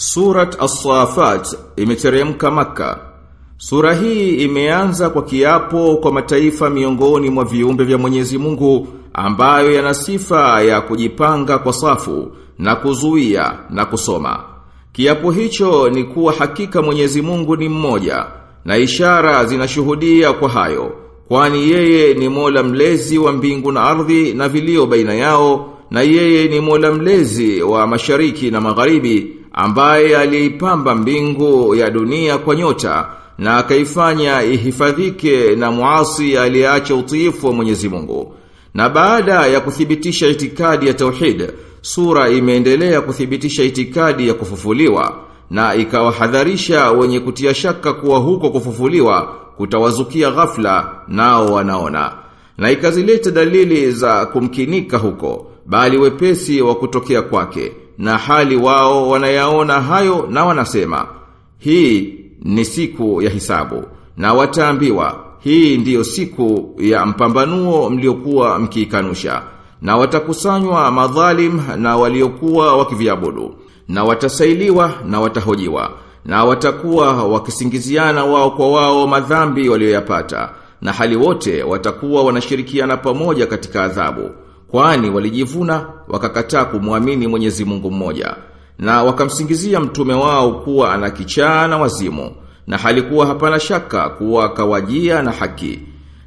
Surat As-Safat imeteremka maka. Sura hii imeanza kwa kiapo kwa mataifa miongoni mwa viumbe vya Mwenyezi Mungu ambayo yana sifa ya kujipanga kwa safu na kuzuia na kusoma. Kiapo hicho ni kuwa hakika Mwenyezi Mungu ni mmoja na ishara zinashuhudia kwa hayo kwani yeye ni Mola mlezi wa mbingu na ardhi na vilio baina yao na yeye ni Mola mlezi wa mashariki na magharibi ambaye aliipamba mbingu ya dunia kwa nyota na akaifanya ihifadhike na muasi aliyeacha utiifu wa Mwenyezi Mungu. Na baada ya kuthibitisha itikadi ya tauhid, sura imeendelea kuthibitisha itikadi ya kufufuliwa na ikawahadharisha wenye kutia shaka kuwa huko kufufuliwa kutawazukia ghafla nao wanaona. Na ikazileta dalili za kumkinika huko, bali wepesi wa kutokea kwake na hali wao wanayaona hayo na wanasema hii ni siku ya hisabu. Na wataambiwa hii ndiyo siku ya mpambanuo mliokuwa mkiikanusha. Na watakusanywa madhalim na waliokuwa wakiviabudu. Na watasailiwa na watahojiwa. Na watakuwa wakisingiziana wao kwa wao madhambi walioyapata. Na hali wote watakuwa wanashirikiana pamoja katika adhabu kwani walijivuna wakakataa kumwamini Mwenyezi Mungu mmoja na wakamsingizia mtume wao kuwa ana kichaa na wazimu na halikuwa hapana shaka kuwa kawajia na haki.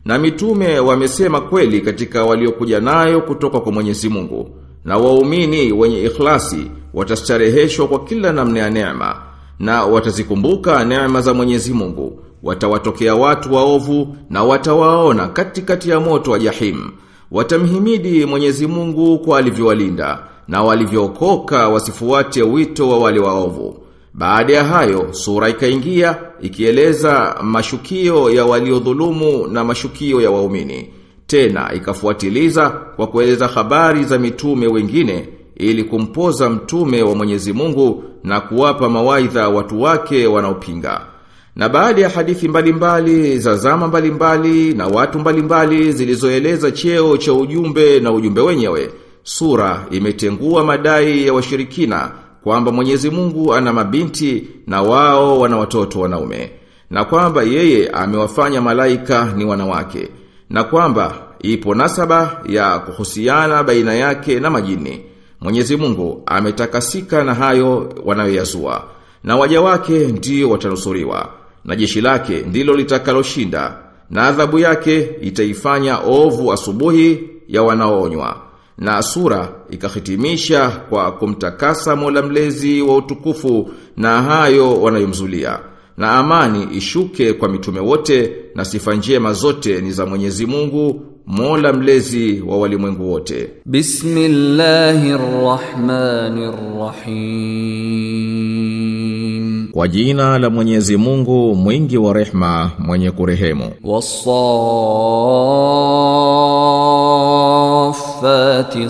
Na mitume wamesema kweli katika waliokuja nayo kutoka kwa Mwenyezi Mungu na waumini wenye ikhlasi watastareheshwa kwa kila namna ya neema na watazikumbuka neema za Mwenyezi Mungu. Watawatokea watu waovu na watawaona katikati ya moto wa jahim watamhimidi Mwenyezi Mungu kwa alivyowalinda na walivyookoka wasifuate wito wa wale waovu baada ya hayo sura ikaingia ikieleza mashukio ya waliodhulumu na mashukio ya waumini tena ikafuatiliza kwa kueleza habari za mitume wengine ili kumpoza mtume wa Mwenyezi Mungu na kuwapa mawaidha watu wake wanaopinga. Na baada ya hadithi mbalimbali mbali, za zama mbalimbali na watu mbalimbali zilizoeleza cheo cha ujumbe na ujumbe wenyewe, sura imetengua madai ya washirikina kwamba Mwenyezi Mungu ana mabinti na wao wana watoto wanaume na kwamba yeye amewafanya malaika ni wanawake na kwamba ipo nasaba ya kuhusiana baina yake na majini. Mwenyezi Mungu ametakasika na hayo wanayoyazua na waja wake ndio watanusuriwa na jeshi lake ndilo litakaloshinda na adhabu yake itaifanya ovu asubuhi ya wanaoonywa na sura ikahitimisha kwa kumtakasa Mola mlezi wa utukufu na hayo wanayomzulia. Na amani ishuke kwa mitume wote na sifa njema zote ni za Mwenyezi Mungu Mola mlezi wa walimwengu wote. Bismillahirrahmanirrahim Kwa jina la Mwenyezi Mungu mwingi wa rehma mwenye kurehemu. Wassafati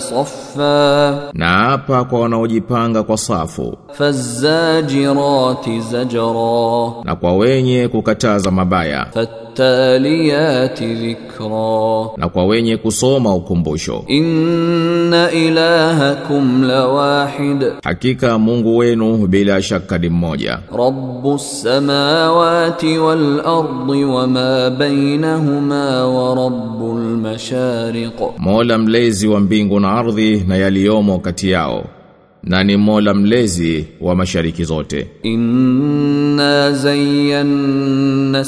saffa Na hapa kwa wanaojipanga kwa safu. fazajirati zajra na kwa wenye kukataza mabaya. Fattaliyati dhikra na kwa wenye kusoma ukumbusho. Inna ilahakum lawahid Hakika Mungu wenu bila shaka ni mmoja. Rabbus samawati wal ardi wama bainahuma wa rabbul mashariq Mola mlezi wa mbingu na ardhi na yaliomo kati yao na ni Mola mlezi wa mashariki zote. Inna zayyana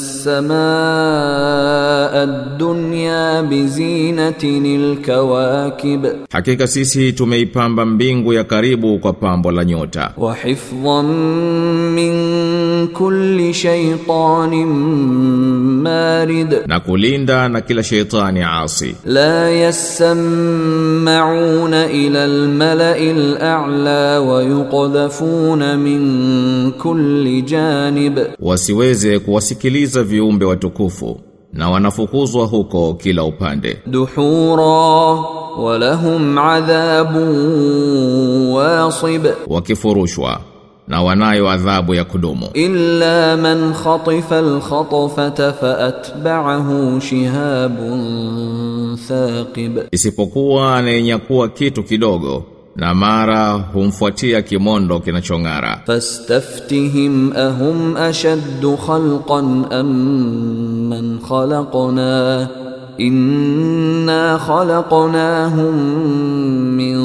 as-samaa ad-dunya bizinatin al-kawakib. Hakika sisi tumeipamba mbingu ya karibu kwa pambo la nyota. Wa hifdhan min kulli shaytanin marid, na kulinda na kila shaytani asi. La yasma'una ila al-mala'i al-a'la wa yuqdhafuna min kulli janib, wasiweze kuwasikiliza viumbe watukufu na wanafukuzwa huko kila upande. Duhura walahum adhabu wasib, wakifurushwa na wanayo adhabu ya kudumu. Illa man khatifa al-khatfata faatba'ahu shihabun thaqib, isipokuwa anayenyakua kitu kidogo na mara humfuatia kimondo kinachong'ara. Fastaftihim ahum ashaddu khalqan am man khalaqna inna khalaqnahum min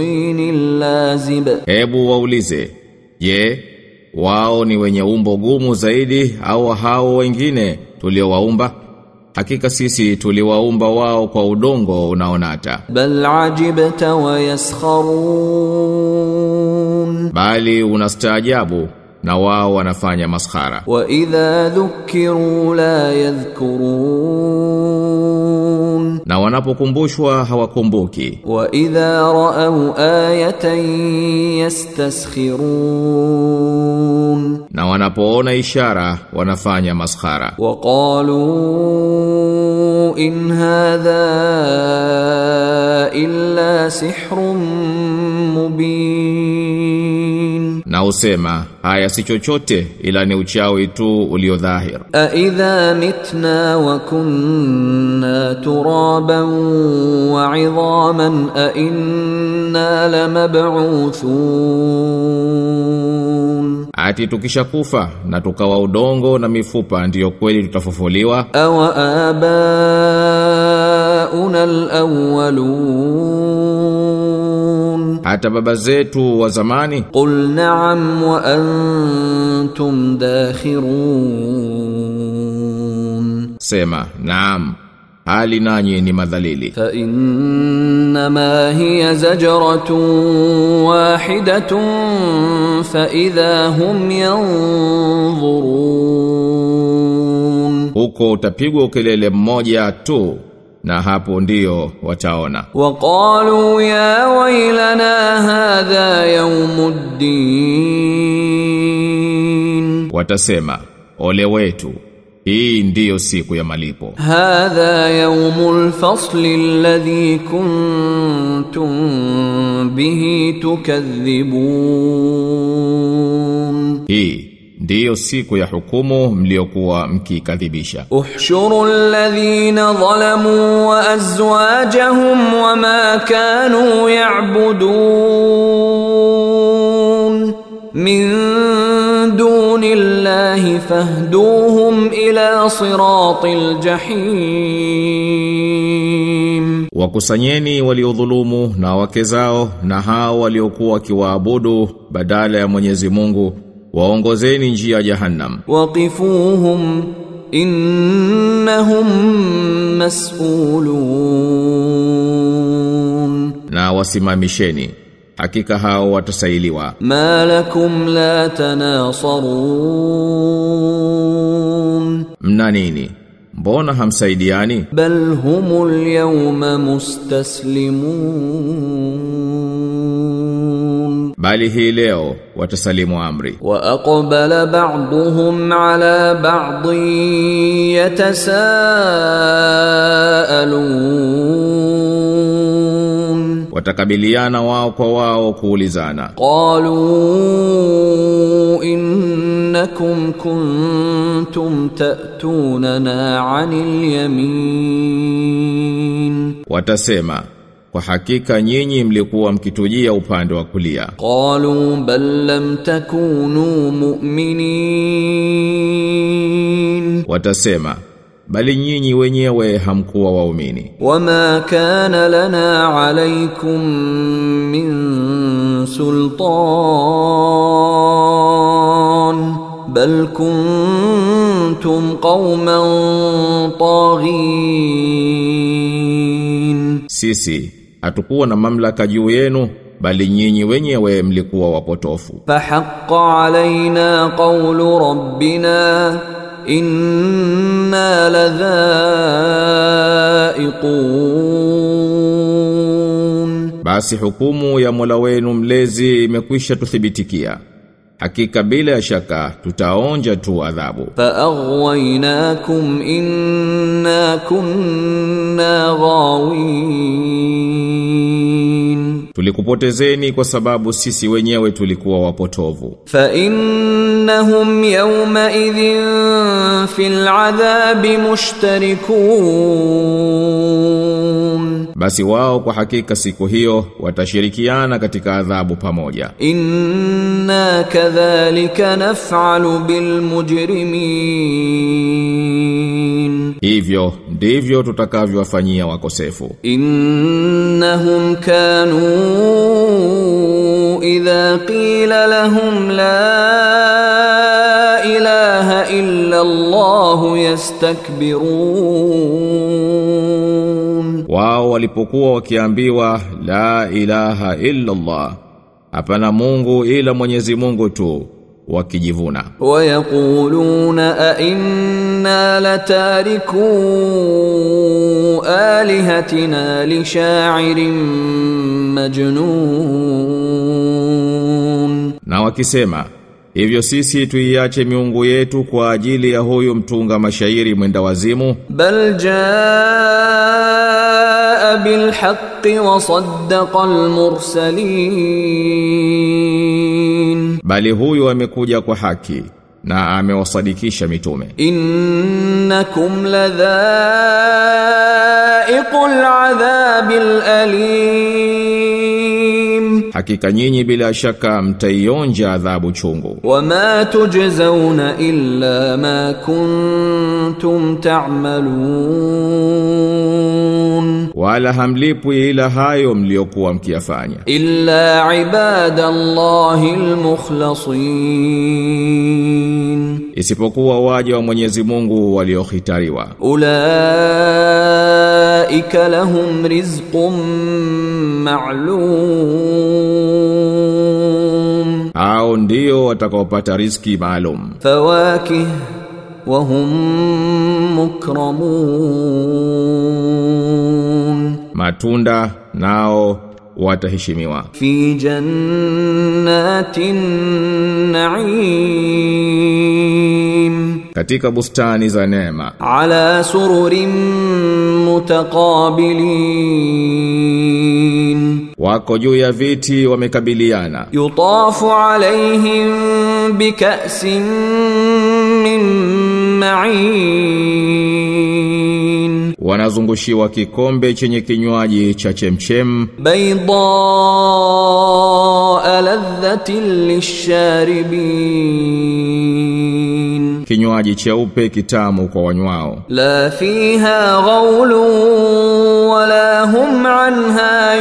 tini lazib Hebu waulize je wao ni wenye umbo gumu zaidi au hao wengine tuliowaumba? Hakika sisi tuliwaumba wao kwa udongo unaonata. Bal ajibta wa yaskharun, bali unastaajabu na wao wanafanya maskhara. Wa idha dhukiru la yadhkurun. Na wanapokumbushwa hawakumbuki. Wa idha raau ayatan yastaskhirun. Na wanapoona ishara wanafanya maskhara. Wa qalu in hadha illa sihrun usema haya si chochote ila ni uchawi tu ulio dhahir. A idha mitna wa kunna turaban wa idhaman a inna lamab'uthun, ati tukishakufa na tukawa udongo na mifupa ndiyo kweli tutafufuliwa? Awa abauna alawwalun hata baba zetu wa zamani? Qul na'am wa antum dakhirun. Sema naam hali nanyi ni madhalili. Fa innama hiya zajratun wahidatun fa idha hum yanzurun. Huko utapigwa kelele mmoja tu na hapo ndio wataona. Waqalu ya wailana hadha yaumuddin watasema ole wetu hii ndiyo siku ya malipo. Hadha yaumul fasli alladhi kuntum bihi tukadhibun. Hii ndiyo siku ya hukumu mliokuwa mkikadhibisha. Uhshuru alladhina zalamu wa azwajahum wa ma kanu ya'budun min dunillahi fahduhum ila siratil jahim, wakusanyeni waliodhulumu na wake zao na hao waliokuwa wakiwaabudu badala ya Mwenyezi Mungu waongozeni njia ya jahannam. Waqifuhum innahum mas'ulun. Na wasimamisheni hakika hao watasailiwa. Malakum la tanasarun. Mna nini? Mbona hamsaidiani? Bal humul yawma mustaslimun bali hii leo watasalimu amri. Wa aqbala ba'dhum ala ba'dhi yatasaalun. Watakabiliana wao kwa wao kuulizana. Qalu innakum kuntum ta'tunana 'anil yamin. Watasema kwa hakika nyinyi mlikuwa mkitujia upande wa kulia. Qalu bal lam takunu mu'minin. Watasema bali nyinyi wenyewe hamkuwa waumini. Wama kana lana alaikum min sultan. Bal kuntum qauman taghin. Sisi hatukuwa na mamlaka juu yenu bali nyinyi wenyewe mlikuwa wapotofu. Fahaqqa alaina qawlu rabbina inna ladhaiqun. Basi hukumu ya Mola wenu mlezi imekwisha tuthibitikia hakika bila shaka tutaonja tu adhabu. Fa aghwaynakum inna kunna ghawin, tulikupotezeni kwa sababu sisi wenyewe tulikuwa wapotovu. Fa innahum yawma idhin fil adhabi mushtarikun basi wao kwa hakika siku hiyo watashirikiana katika adhabu pamoja. Inna kadhalika naf'alu bil mujrimin hivyo ndivyo tutakavyowafanyia wakosefu. Innahum kanu idha qila lahum la ilaha illa allah yastakbirun wao walipokuwa wakiambiwa la ilaha illa Allah hapana Mungu ila Mwenyezi Mungu tu wakijivuna. Wayakuluna a inna latariku alihatina li sha'irin majnun. Na wakisema Hivyo sisi tuiache miungu yetu kwa ajili ya huyu mtunga mashairi mwenda wazimu. Bal jaa bil haqqi wa saddaqa al mursalin. Bali huyu amekuja kwa haki na amewasadikisha mitume. Innakum ladha'iqul adhabil alim hakika nyinyi bila shaka mtaionja adhabu chungu. Wama tujzauna illa ma kuntum ta'malun, wala hamlipwi ila hayo mliokuwa mkiyafanya. Illa ibadallahi almukhlasin isipokuwa waja wa Mwenyezi Mungu waliohitariwa. Ulaika lahum rizqun ma'lum, hao ndio watakaopata riziki maalum. Fawakih wa hum mukramun, matunda nao wataheshimiwa. Fi jannatin na'im katika bustani za neema. Ala sururin mutaqabilin. Wako juu ya viti wamekabiliana. Yutafu alaihim bikasin min ma'in. Wanazungushiwa kikombe chenye kinywaji cha chemchem. Bayda ladhatin lisharibin kinywaji cheupe kitamu kwa wanywao. La fiha ghaulun wala hum anha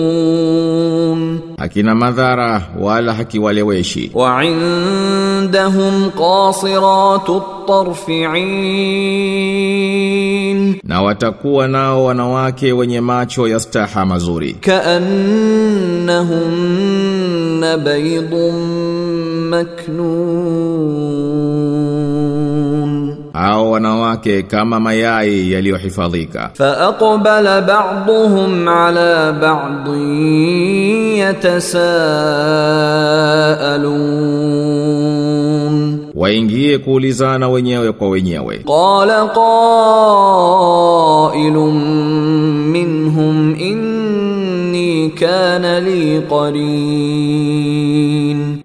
yunzafun hakina madhara wala hakiwaleweshi. Wa indahum qasiratu tarfi'in. Na watakuwa nao wanawake wenye macho ya staha mazuri. Kaannahum baydun maknun au wanawake kama mayai yaliyohifadhika. Fa aqbala ba'dhum ala ba'dhin yatasaalun, waingie kuulizana wenyewe kwa wenyewe. Qala qailun minhum inni kana li qarin,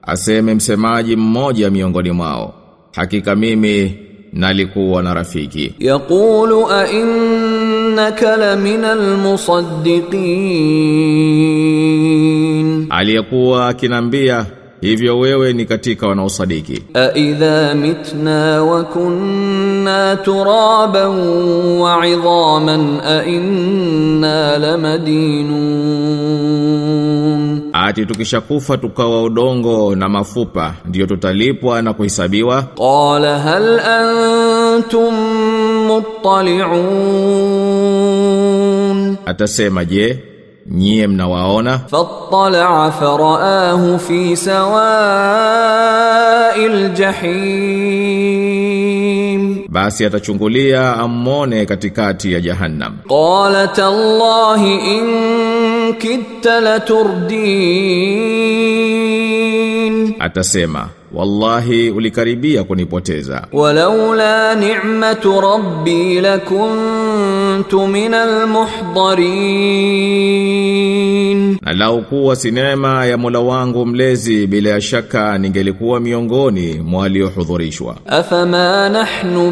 aseme msemaji mmoja miongoni mwao, hakika mimi nalikuwa na rafiki. Yaqulu a innaka laminal musaddiqin. Aliyekuwa akinambia hivyo wewe ni katika wanaosadiki. A idha mitna wa kunna turaban wa idhaman a inna lamadinun Ati tukishakufa tukawa udongo na mafupa ndiyo tutalipwa na kuhesabiwa. Qala hal antum muttali'un, atasema je, nyie mnawaona? Fattala faraahu fi sawa'il jahim, basi atachungulia amone katikati ya jahannam. Qala tallahi in كدت لتردين atasema wallahi ulikaribia kunipoteza ولولا نعمة ربي لكنت من المحضرين na lau kuwa si neema ya Mola wangu mlezi bila ya shaka ningelikuwa miongoni mwa waliohudhurishwa أفما نحن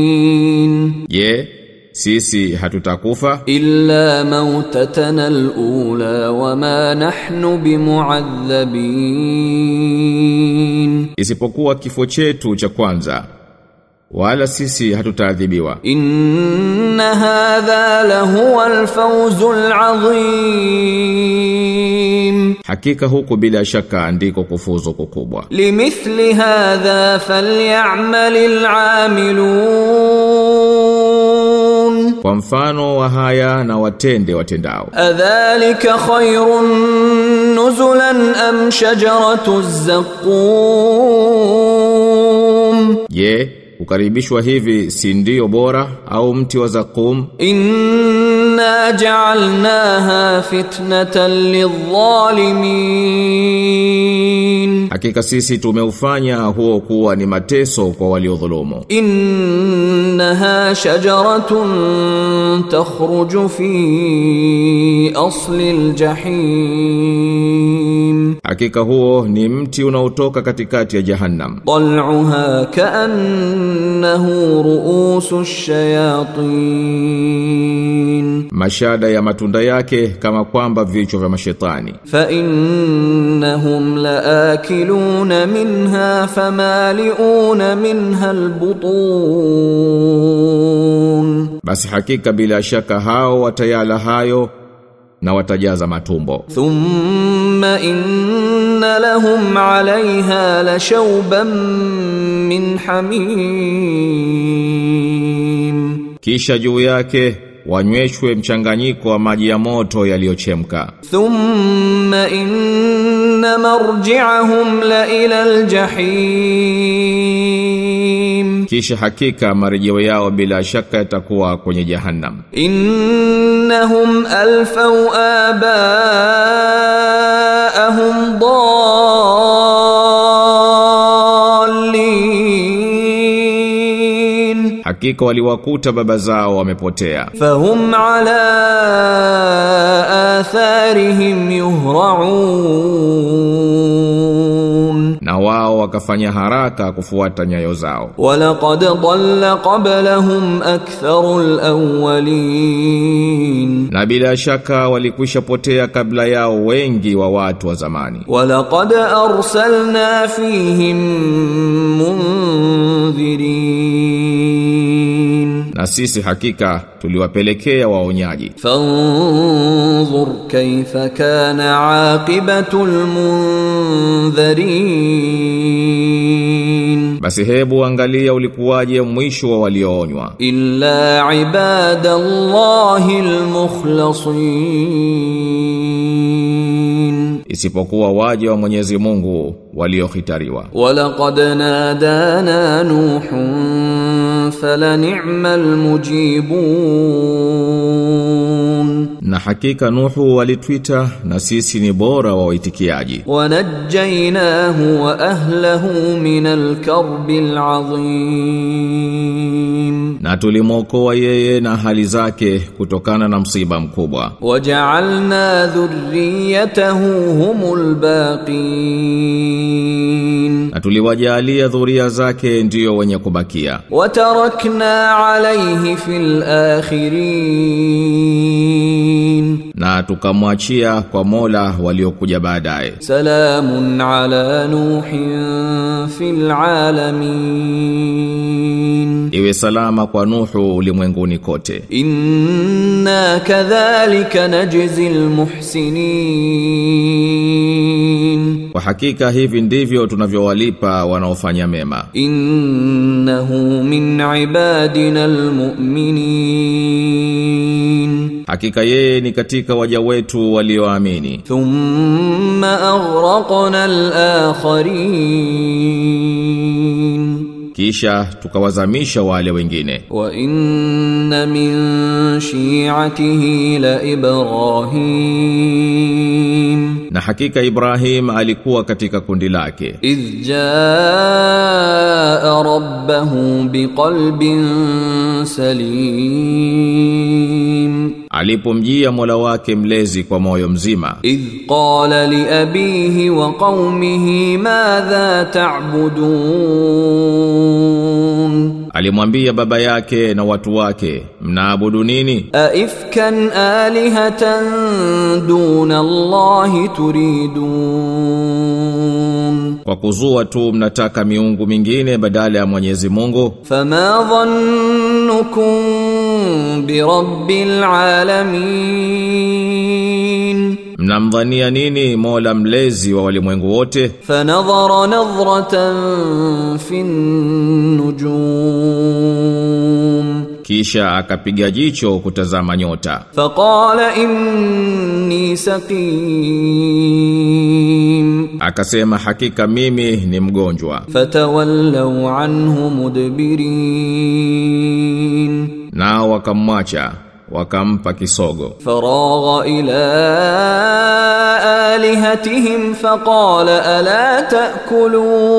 بميتين Je, sisi hatutakufa. Illa mautatana alula wama nahnu bimuadhabin. Isipokuwa kifo chetu cha kwanza wala sisi hatutaadhibiwa. Inna hadha lahuwa alfawzul azim hakika huku bila shaka ndiko kufuzu kukubwa. Limithli hadha falyamalil amilun. Kwa mfano wa haya na watende watendao. Adhalika khairun nuzulan am shajaratu zaqqum. Je, yeah, ukaribishwa hivi si ndio bora au mti wa zaqqum? Inna ja'alnaha fitnatan lidh-dhalimin Hakika sisi tumeufanya huo kuwa ni mateso kwa waliodhulumu. Innaha shajaratun takhruju fi asli aljahim, hakika huo ni mti unaotoka katikati ya Jahannam. Tal'uha ka'annahu ru'usu shayatin mashada ya matunda yake kama kwamba vichwa vya mashetani. Fa innahum laakiluna minha famaliuna minha albutun. Basi hakika bila shaka hao watayala hayo na watajaza matumbo. Thumma inna lahum alaiha lashauban min hamim. Kisha juu yake wanyweshwe mchanganyiko wa maji ya moto yaliyochemka. Thumma inna marji'ahum la ila aljahim, kisha hakika marejeo yao bila shaka yatakuwa kwenye jahannam. Innahum alfaw abaahum dhaa hakika waliwakuta baba zao wamepotea. Fahum ala atharihim yuhraun. Na wao wakafanya haraka kufuata nyayo zao. Walaqad dhalla qablahum aktharul awwalin. Na bila shaka walikwisha potea kabla yao wengi wa watu wa zamani. Walaqad arsalna fihim mundhirin na sisi hakika tuliwapelekea waonyaji. Fanzur kaifa kana aqibatul mundharin basi hebu angalia ulikuwaje mwisho wa walioonywa. Illa ibadallahi almukhlasin isipokuwa waje wa Mwenyezi Mungu waliohitariwa. Walaqad nadana nuhun فلنعم المجيبون na hakika Nuhu walitwita na sisi ni bora wa waitikiaji. Wanajainahu wa ahlahu min alkarbi alazim, na tulimwokoa yeye na hali zake kutokana na msiba mkubwa. Wajaalna dhurriyatahu humul baqin, na tuliwajalia dhuria zake ndiyo wenye kubakia. Watarakna alayhi fil akhirin na tukamwachia kwa Mola waliokuja baadaye. Salamun ala Nuhin fil alamin, iwe salama kwa Nuhu ulimwenguni kote. Inna kadhalika najzil muhsinin, kwa hakika hivi ndivyo tunavyowalipa wanaofanya mema. Innahu min ibadina almu'minin Hakika yeye ni katika waja wetu walioamini. Thumma aghraqna al-akharin. Kisha tukawazamisha wale wengine. Wa inna min shi'atihi la ibrahim. Na hakika ibrahim alikuwa katika kundi lake. Idh jaa rabbahu biqalbin salim alipomjia Mola wake mlezi kwa moyo mzima. Idh qala li abihi wa qaumihi madha ta'budun, alimwambia baba yake na watu wake mnaabudu nini? Aifkan alihatan duna Allahi turidun, kwa kuzua tu mnataka miungu mingine badala ya Mwenyezi Mungu. Fama dhannukum birabbil alamin Mnamdhania nini Mola mlezi wa walimwengu wote? Fanadhara nadhratan fin nujum kisha akapiga jicho kutazama nyota. Faqala inni saqim, akasema hakika mimi ni mgonjwa. Fatawallau anhu mudbirin, Nao wakamwacha, wakampa kisogo. فراغ إلى آلهتهم فقال ألا تأكلون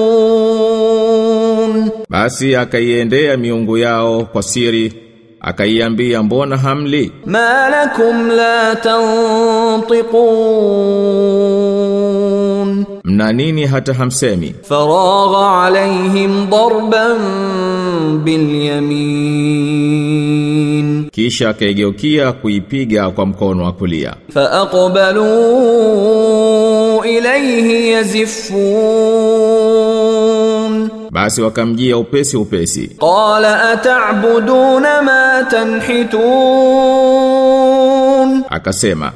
Basi akaiendea miungu yao kwa siri, akaiambia mbona hamli? ما لكم لا yasma'un mna nini hata hamsemi? Faragha alaihim darban bil yamin. Kisha akaigeukia kuipiga kwa mkono wa kulia. Faaqbalu ilayhi yazifun basi wakamjia upesi upesi. Qala ata'buduna ma tanhitun. Akasema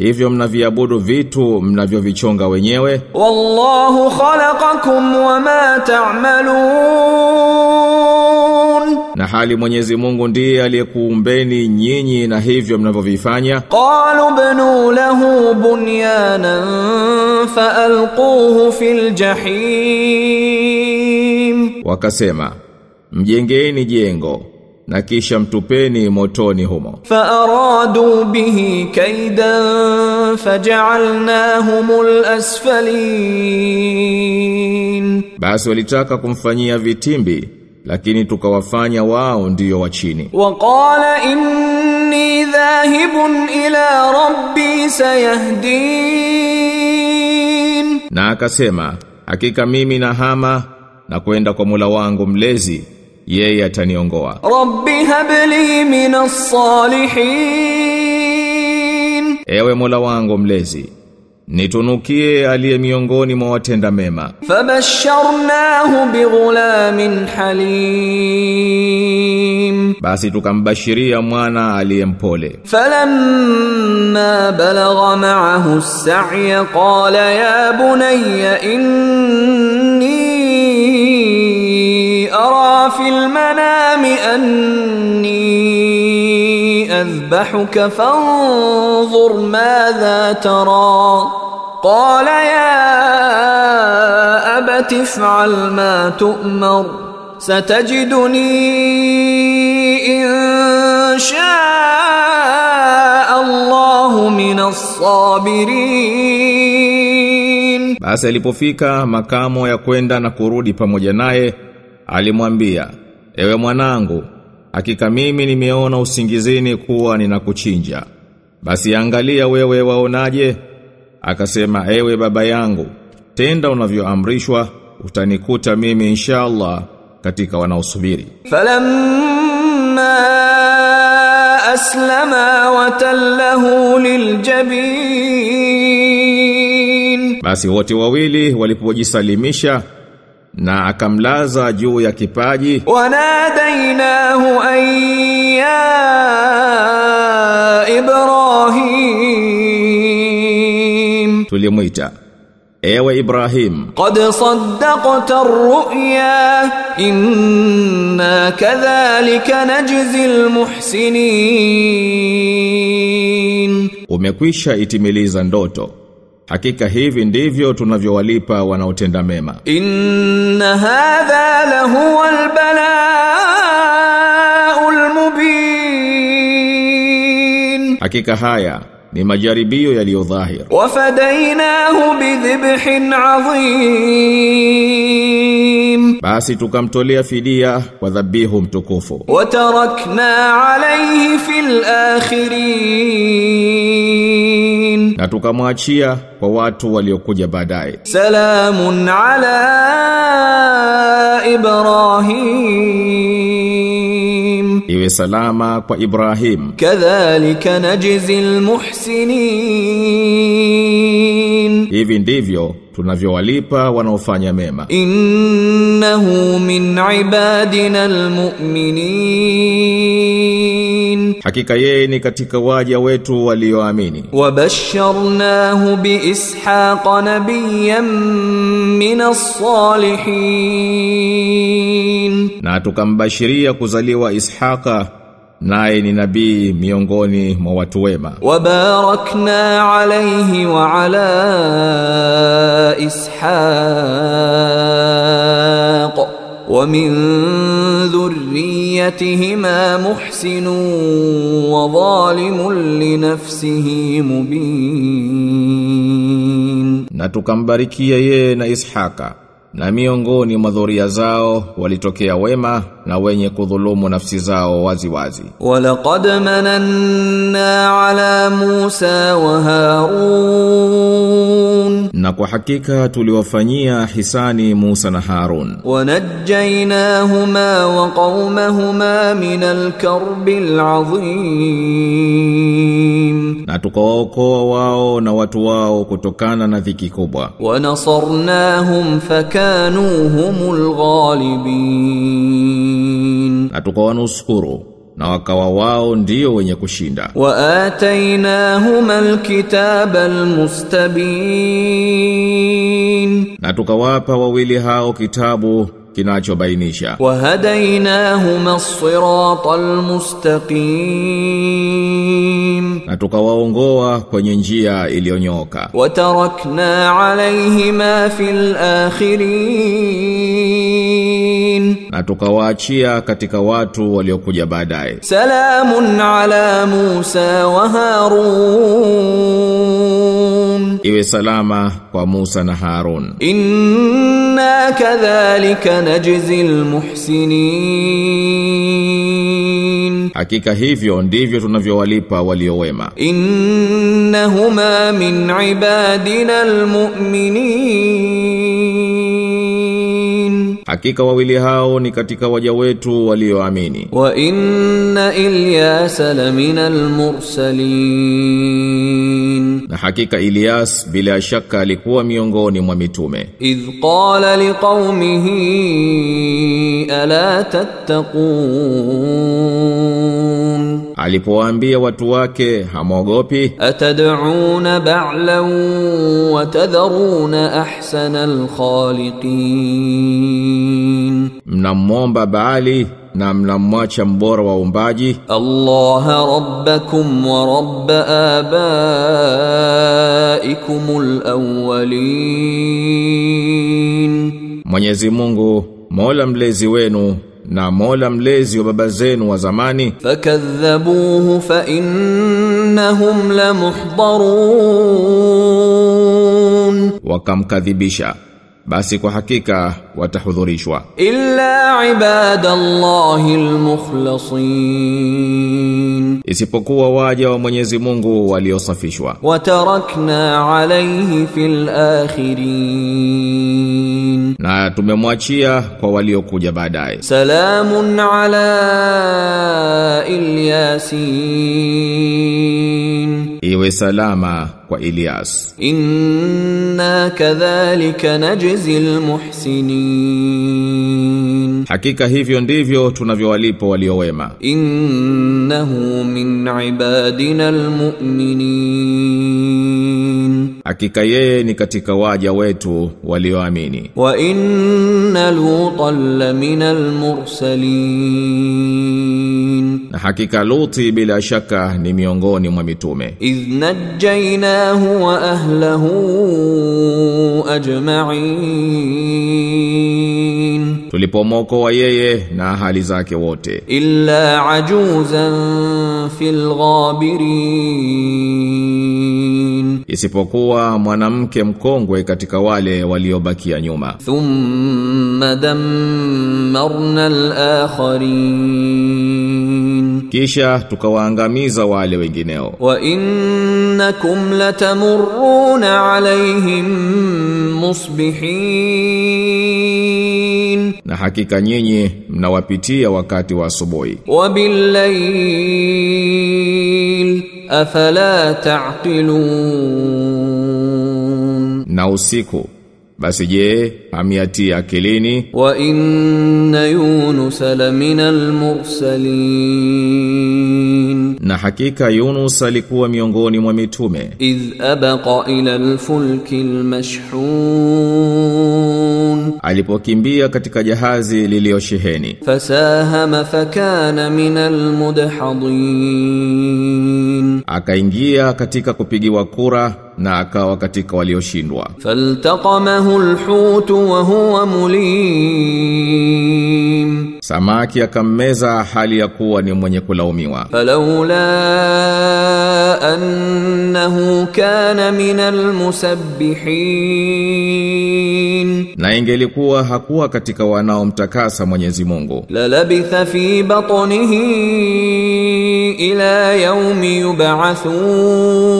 hivyo mnaviabudu vitu mnavyovichonga wenyewe. Wallahu khalaqakum wama ta'malun. Na hali Mwenyezi Mungu ndiye aliyekuumbeni nyinyi na hivyo mnavyovifanya. Qalu banu lahu bunyanan faalquhu fil jahim. Wakasema mjengeni jengo na kisha mtupeni motoni humo. Faaradu bihi kaidan faj'alnahumul asfalin. Basi walitaka kumfanyia vitimbi lakini tukawafanya wao ndiyo wa chini. Waqala inni dhahibun ila rabbi sayahdin. Na akasema hakika mimi na hama na kwenda kwa mula wangu mlezi yeye ataniongoa. Rabbi habli minas salihin, ewe Mola wangu mlezi nitunukie aliye miongoni mwa watenda mema. Fabasharnahu bighulamin halim, basi tukambashiria mwana aliyempole. Falamma balagha ma'ahu as-sa'ya qala ya bunayya inna في المنام أني أذبحك فانظر ماذا ترى. قال يا أبت افعل ما تؤمر ستجدني إن شاء الله من الصابرين. Basi alipofika makamo ya kwenda na kurudi pamoja naye, alimwambia ewe mwanangu hakika mimi nimeona usingizini kuwa ninakuchinja. Basi angalia wewe waonaje? Akasema ewe baba yangu tenda unavyoamrishwa utanikuta mimi inshallah katika wanaosubiri. Falamma aslama watallahu liljabin. Basi wote wawili walipojisalimisha na akamlaza juu ya kipaji. Wanadainahu an ya ibrahim. Tulimuita ewe ibrahim. Qad saddaqta ar-ru'ya inna kadhalika najzi al-muhsinin. Umekwisha itimiliza ndoto. Hakika hivi ndivyo tunavyowalipa wanaotenda mema. Inna hadha lahu albalaul mubin. Hakika haya ni majaribio yaliyo dhahir. Wafadainahu bidhibhin adhim. Basi tukamtolea fidia kwa dhabihu mtukufu. Watarakna alayhi fil akhirin na tukamwachia kwa watu waliokuja baadaye. Salamun ala Ibrahim, iwe salama kwa Ibrahim. Kadhalika najzil muhsinin, hivi ndivyo tunavyowalipa wanaofanya mema. Innahu min ibadina almu'minin hakika yeye ni katika waja wetu walioamini. Wabasharnahu biishaq nabiyyan min as-salihin. Na tukambashiria kuzaliwa ishaqa naye ni nabii miongoni mwa watu wema. Wabarakna alayhi wa ala ishaq. ومن ذريتهما محسن وظالم لنفسه مبين na tukambarikia yeye na Ishaka na miongoni mwa dhuria zao walitokea wema na wenye kudhulumu nafsi zao wazi wazi. Walaqad mananna ala Musa wa Harun, na kwa hakika tuliwafanyia hisani Musa na Harun. Wanajainahuma wa qaumahuma min alkarbi alazim na tukawaokoa wao na watu wao kutokana na dhiki kubwa. Wanasarnahum fakanu humul ghalibin. Na tukawanusuru na wakawa wao ndio wenye kushinda. Wa atainahuma alkitaba almustabin na tukawapa wawili hao kitabu kinachobainisha. Wa siratal mustaqim na tukawaongoa kwenye njia iliyonyoka. Wa alayhima fil akhirin na tukawaachia katika watu waliokuja baadaye. Salamun ala Musa wa Harun, iwe salama kwa Musa na Harun. Inna kadhalika najzil muhsinin, hakika hivyo ndivyo tunavyowalipa waliowema. Innahuma min ibadina almu'minin Hakika wawili hao ni katika waja wetu walioamini. Wa inna Ilyasa lamina almursalin, na hakika Ilyas bila shaka alikuwa miongoni mwa mitume. Idh qala liqaumihi ala tattaqun alipowaambia watu wake hamogopi atad'una ba'lan wa tadharuna ahsana alkhaliqin. Mnamomba baali na mnamwacha mbora wa umbaji? Allah rabbakum wa rabb abaikumul awwalin Mwenyezi Mungu Mola mlezi wenu na Mola mlezi wa baba zenu wa zamani. Fakadhabuhu fa innahum lamuhdharun wakamkadhibisha. Basi kwa hakika watahudhurishwa. Illa ibadallahi almukhlasin. Isipokuwa waja wa Mwenyezi Mungu waliosafishwa. Watarakna alayhi fil akhirin na tumemwachia kwa waliokuja baadaye. Salamun ala Ilyasin, iwe salama kwa Ilyas. Inna kadhalika najzil muhsinin, hakika hivyo ndivyo tunavyowalipo waliowema. Innahu min ibadina almu'minin hakika yeye ni katika waja wetu walioamini. Wa inna lutan laminal mursalin na hakika luti bila shaka ni miongoni mwa mitume. Idh najjaynahu wa ahlahu ajma'in. Tulipomokoa yeye na ahali zake wote. Illa ajuzan fil ghabirin isipokuwa mwanamke mkongwe katika wale waliobakia nyuma. Thumma dammarna al-akharin. Kisha tukawaangamiza wale wengineo. Wa innakum latamurruna alayhim musbihin na hakika nyinyi mnawapitia wakati wa asubuhi. Wabillail afala taqilun. Na usiku basi je hamiati akilini? Wa inna yunus laminal mursalin. Na hakika yunus alikuwa miongoni mwa mitume. Idh abaqa ila alfulki almashhun alipokimbia katika jahazi lililosheheni. Fasahama fakana minal mudhadin akaingia katika kupigiwa kura na akawa katika walioshindwa. Faltaqamahu alhutu wa huwa mulim, samaki akammeza hali ya kuwa ni mwenye kulaumiwa. Falaula annahu kana min almusabbihin, na ingelikuwa hakuwa katika wanaomtakasa Mwenyezi Mungu. Lalabitha fi batnihi ila yaumi yub'athun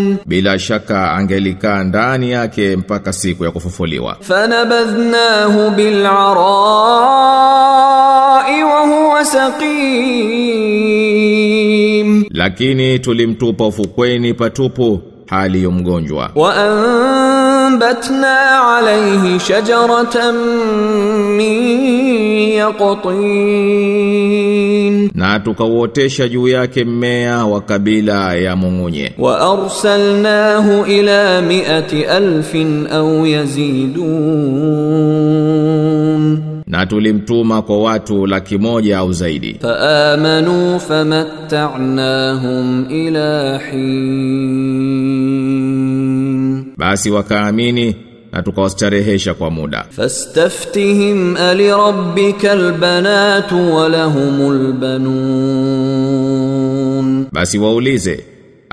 يبعثون bila shaka angelikaa ndani yake mpaka siku ya kufufuliwa فنبذناه بالعراء وهو سقيم lakini tulimtupa ufukweni patupu hali ya mgonjwa وأنبتنا عليه شجرة من يقطين na tukauotesha juu yake mmea wa kabila ya mung'unye وأرسلناه إلى مئة ألف أو يزيدون na tulimtuma kwa watu laki moja au zaidi فآمنوا فمتعناهم إلى حين basi wakaamini na tukawastarehesha kwa muda. Fastaftihim ali rabbikal banatu wa lahumul banun, basi waulize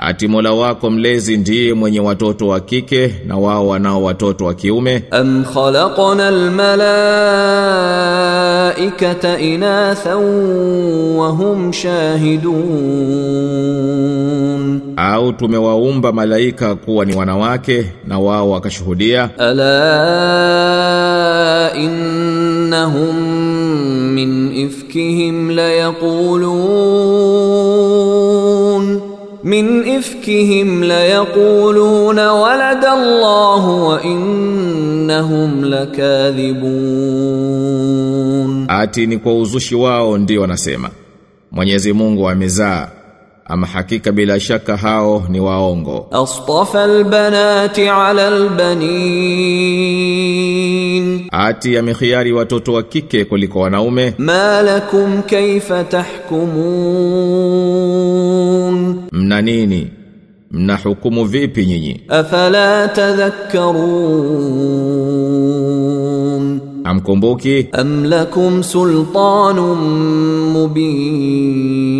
Ati Mola wako mlezi ndiye mwenye watoto wa kike na wao wanao watoto wa kiume. Am khalaqna almalaikata inathan wa hum shahidun, au tumewaumba malaika kuwa ni wanawake na wao wakashuhudia. Ala innahum min ifkihim la yaqulun min ifkihim layaquluna walada Allahu wa innahum lakadhibun, ati ni kwa uzushi wao ndio wanasema. Mwenyezi Mungu amezaa ama hakika bila shaka hao ni waongo. Astafa albanati ala albanin, ati amekhiari watoto wa kike kuliko wanaume. Malakum kaifa tahkumun, mna nini? Mna hukumu vipi nyinyi? Afala tadhakkarun, amkumbuki? Am lakum sultanun mubin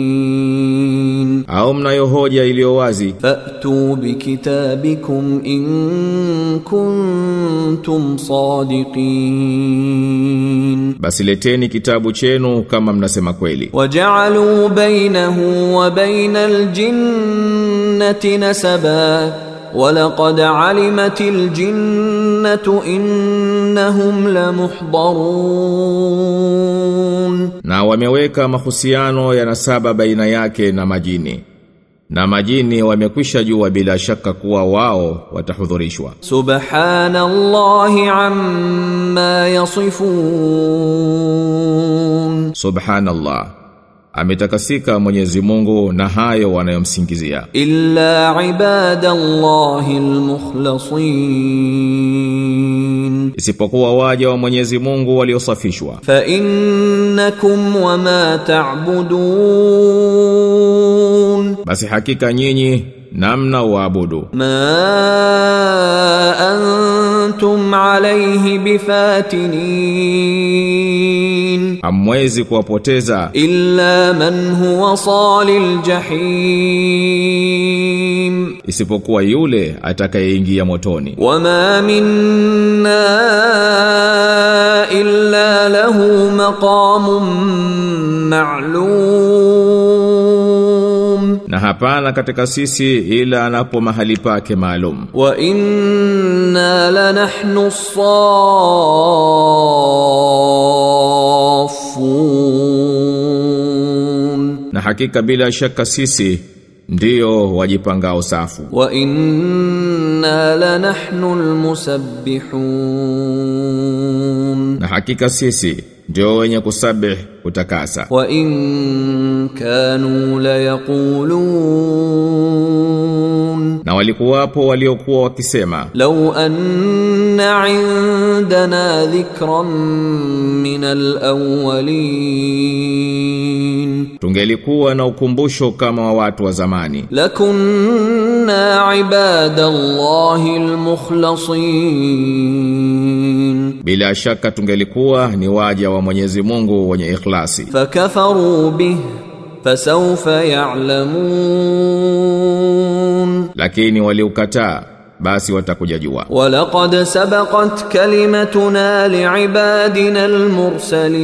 au mnayo hoja iliyo wazi? Fatu bikitabikum in kuntum sadiqin. Basi leteni kitabu chenu kama mnasema kweli. Waja'alu bainahu wa bainal jinnati nasaba. ولقد علمت الجنة إنهم لمحضرون na wameweka mahusiano ya nasaba baina yake na majini na majini wamekwisha jua bila shaka kuwa wao watahudhurishwa سبحان الله عما يصفون subhanallah ametakasika Mwenyezi Mungu na hayo wanayomsingizia. Illa ibadallahi almukhlasin, isipokuwa waja wa Mwenyezi Mungu waliosafishwa. Fa innakum wama ta'budun, basi hakika nyinyi namna waabudu. Ma antum alayhi bifatinin hamwezi kuwapoteza. Illa man huwa salil jahim. Isipokuwa yule atakayeingia motoni. Wama minna illa lahu maqamun ma'lum. Na hapana katika sisi ila anapo mahali pake maalum. Wa inna lanahnu as safun na hakika bila shaka sisi ndio wajipanga safu. Wa inna lanahnu almusabbihun. Na hakika sisi ndio wenye kusabih kutakasa. Wa in kanu la yaqulun. Na walikuwapo waliokuwa wakisema law anna indana dhikran min al-awwalin tungelikuwa na ukumbusho kama wa watu wa zamani. Lakunna ibadallahi almukhlasin. Bila shaka tungelikuwa ni waja wa Mwenyezi Mungu wenye ikhlasi. Fakafaru bih fasawfa ya'lamun. Lakini waliukataa basi watakujajua walaqad sabaqat kalimatuna liibadina almursalin.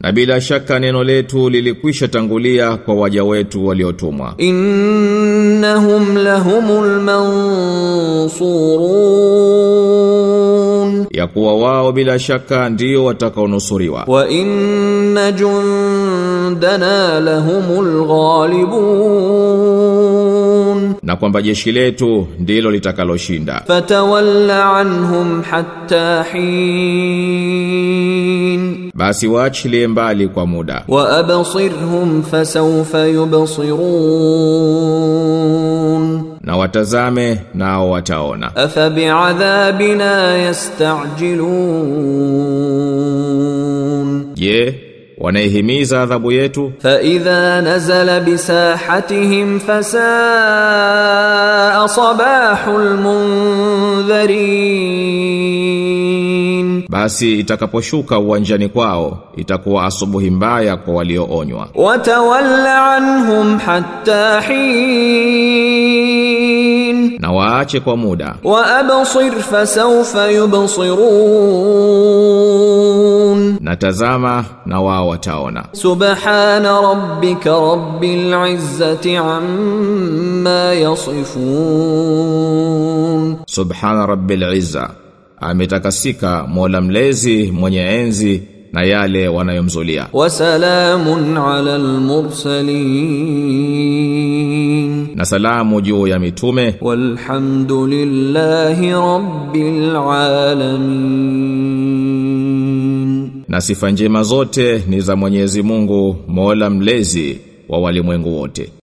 Na bila shaka neno letu lilikwisha tangulia kwa waja wetu waliotumwa. Innahum lahumul mansurun. Ya kuwa wao bila shaka ndio watakaonusuriwa. Wa inna jundana lahumul ghalibun na kwamba jeshi letu ndilo litakaloshinda. Fatawalla anhum hatta hin, basi waachilie mbali kwa muda. Wa absirhum fasawfa yubsirun, na watazame nao wataona. Afa bi'adhabina yasta'jilun, je yeah wanaihimiza adhabu yetu. Fa idha nazala bisahatihim fasaa sabahul mundharin basi itakaposhuka uwanjani kwao itakuwa asubuhi mbaya kwa walioonywa. Watawalla anhum hatta hin na waache kwa muda. Wa absir fasawfa yubsirun. Na na wao wataona. Subhana rabbika rabbil izzati amma yasifun. Subhana rabbil izza. Ametakasika mola mlezi mwenye enzi na yale wanayomzulia. Wasalamun ala almursalin na salamu juu ya mitume. Walhamdulillahi rabbil alamin. Na sifa njema zote ni za Mwenyezi Mungu Mola mlezi wa walimwengu wote.